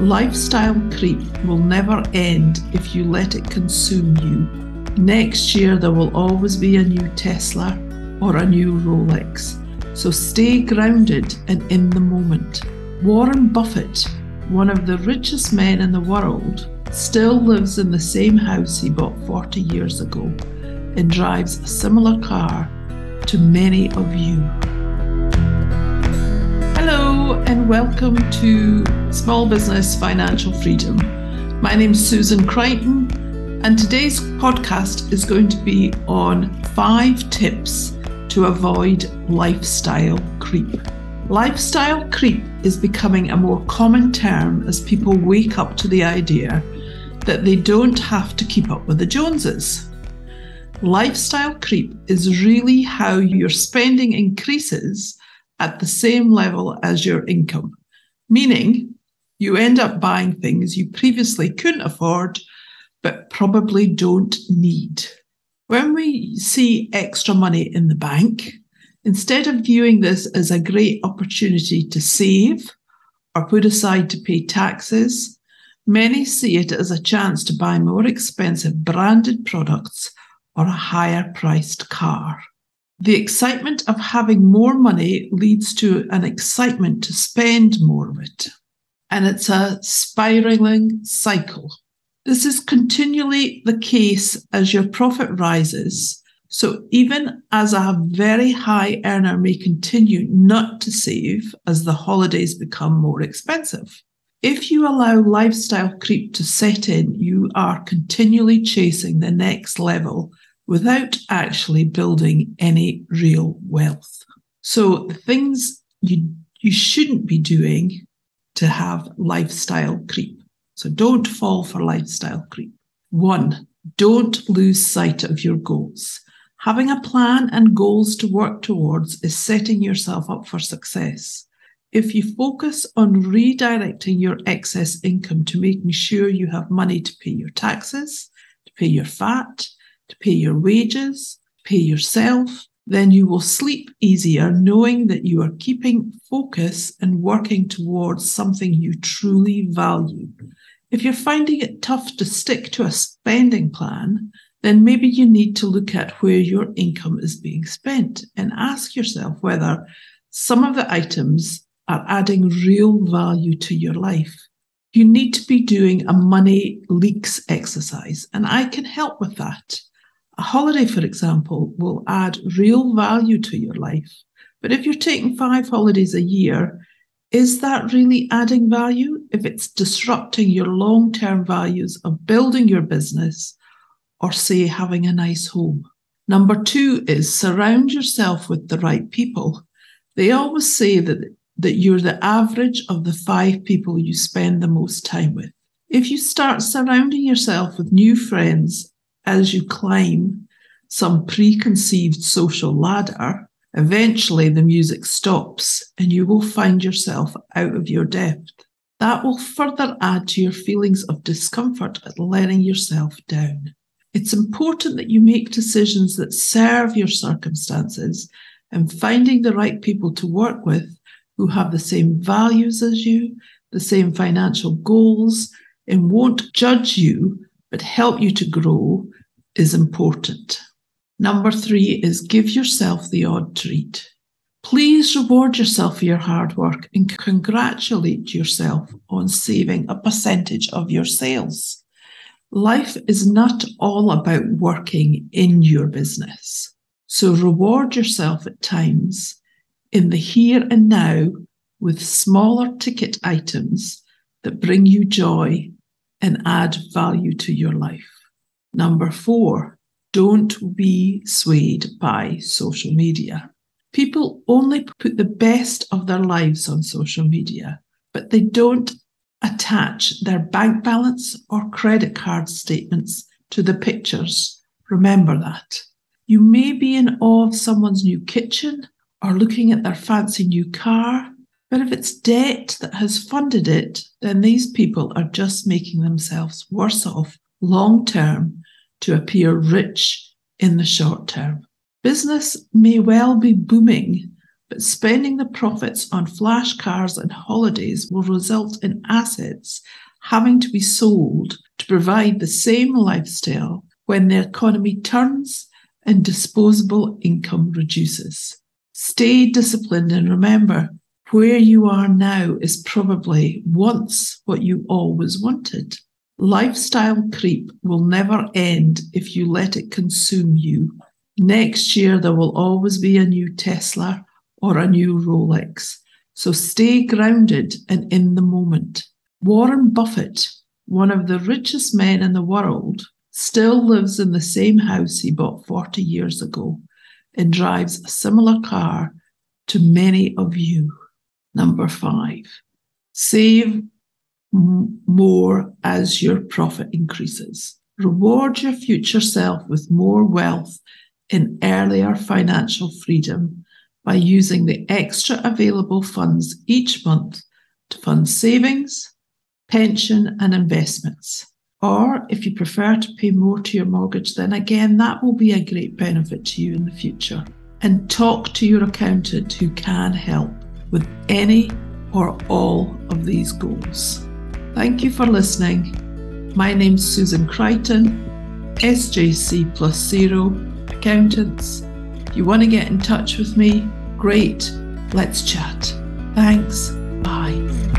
Lifestyle creep will never end if you let it consume you. Next year, there will always be a new Tesla or a new Rolex. So stay grounded and in the moment. Warren Buffett, one of the richest men in the world, still lives in the same house he bought 40 years ago and drives a similar car to many of you. And welcome to Small Business Financial Freedom. My name is Susan Crichton, and today's podcast is going to be on five tips to avoid lifestyle creep. Lifestyle creep is becoming a more common term as people wake up to the idea that they don't have to keep up with the Joneses. Lifestyle creep is really how your spending increases at the same level as your income, meaning you end up buying things you previously couldn't afford but probably don't need. When we see extra money in the bank, instead of viewing this as a great opportunity to save or put aside to pay taxes, many see it as a chance to buy more expensive branded products or a higher priced car. The excitement of having more money leads to an excitement to spend more of it. And it's a spiraling cycle. This is continually the case as your profit rises. So even as a very high earner may continue not to save as the holidays become more expensive. If you allow lifestyle creep to set in, you are continually chasing the next level without actually building any real wealth. So things you you shouldn't be doing to have lifestyle creep. So don't fall for lifestyle creep. One, don't lose sight of your goals. Having a plan and goals to work towards is setting yourself up for success. If you focus on redirecting your excess income to making sure you have money to pay your taxes, to pay your VAT, to pay your wages, pay yourself, then you will sleep easier knowing that you are keeping focus and working towards something you truly value. If you're finding it tough to stick to a spending plan, then maybe you need to look at where your income is being spent and ask yourself whether some of the items are adding real value to your life. You need to be doing a money leaks exercise, and I can help with that. A holiday, for example, will add real value to your life. But if you're taking five holidays a year, is that really adding value if it's disrupting your long term values of building your business or, say, having a nice home? Number two is surround yourself with the right people. They always say that, that you're the average of the five people you spend the most time with. If you start surrounding yourself with new friends as you climb some preconceived social ladder, eventually the music stops and you will find yourself out of your depth. That will further add to your feelings of discomfort at letting yourself down. It's important that you make decisions that serve your circumstances and finding the right people to work with who have the same values as you, the same financial goals, and won't judge you but help you to grow is important. Number three is give yourself the odd treat. Please reward yourself for your hard work and congratulate yourself on saving a percentage of your sales. Life is not all about working in your business. So reward yourself at times in the here and now with smaller ticket items that bring you joy and add value to your life. Number four, don't be swayed by social media. People only put the best of their lives on social media, but they don't attach their bank balance or credit card statements to the pictures. Remember that. You may be in awe of someone's new kitchen or looking at their fancy new car, but if it's debt that has funded it, then these people are just making themselves worse off long term to appear rich in the short term. Business may well be booming, but spending the profits on flash cars and holidays will result in assets having to be sold to provide the same lifestyle when the economy turns and disposable income reduces. Stay disciplined and remember where you are now is probably once what you always wanted. Lifestyle creep will never end if you let it consume you. Next year, there will always be a new Tesla or a new Rolex. So stay grounded and in the moment. Warren Buffett, one of the richest men in the world, still lives in the same house he bought 40 years ago and drives a similar car to many of you. Number five, save more as your profit increases. Reward your future self with more wealth in earlier financial freedom by using the extra available funds each month to fund savings, pension, and investments. Or if you prefer to pay more to your mortgage, then again, that will be a great benefit to you in the future. And talk to your accountant who can help with any or all of these goals. Thank you for listening. My name's Susan Crichton, SJC plus zero accountants. If you want to get in touch with me, great, let's chat. Thanks, bye.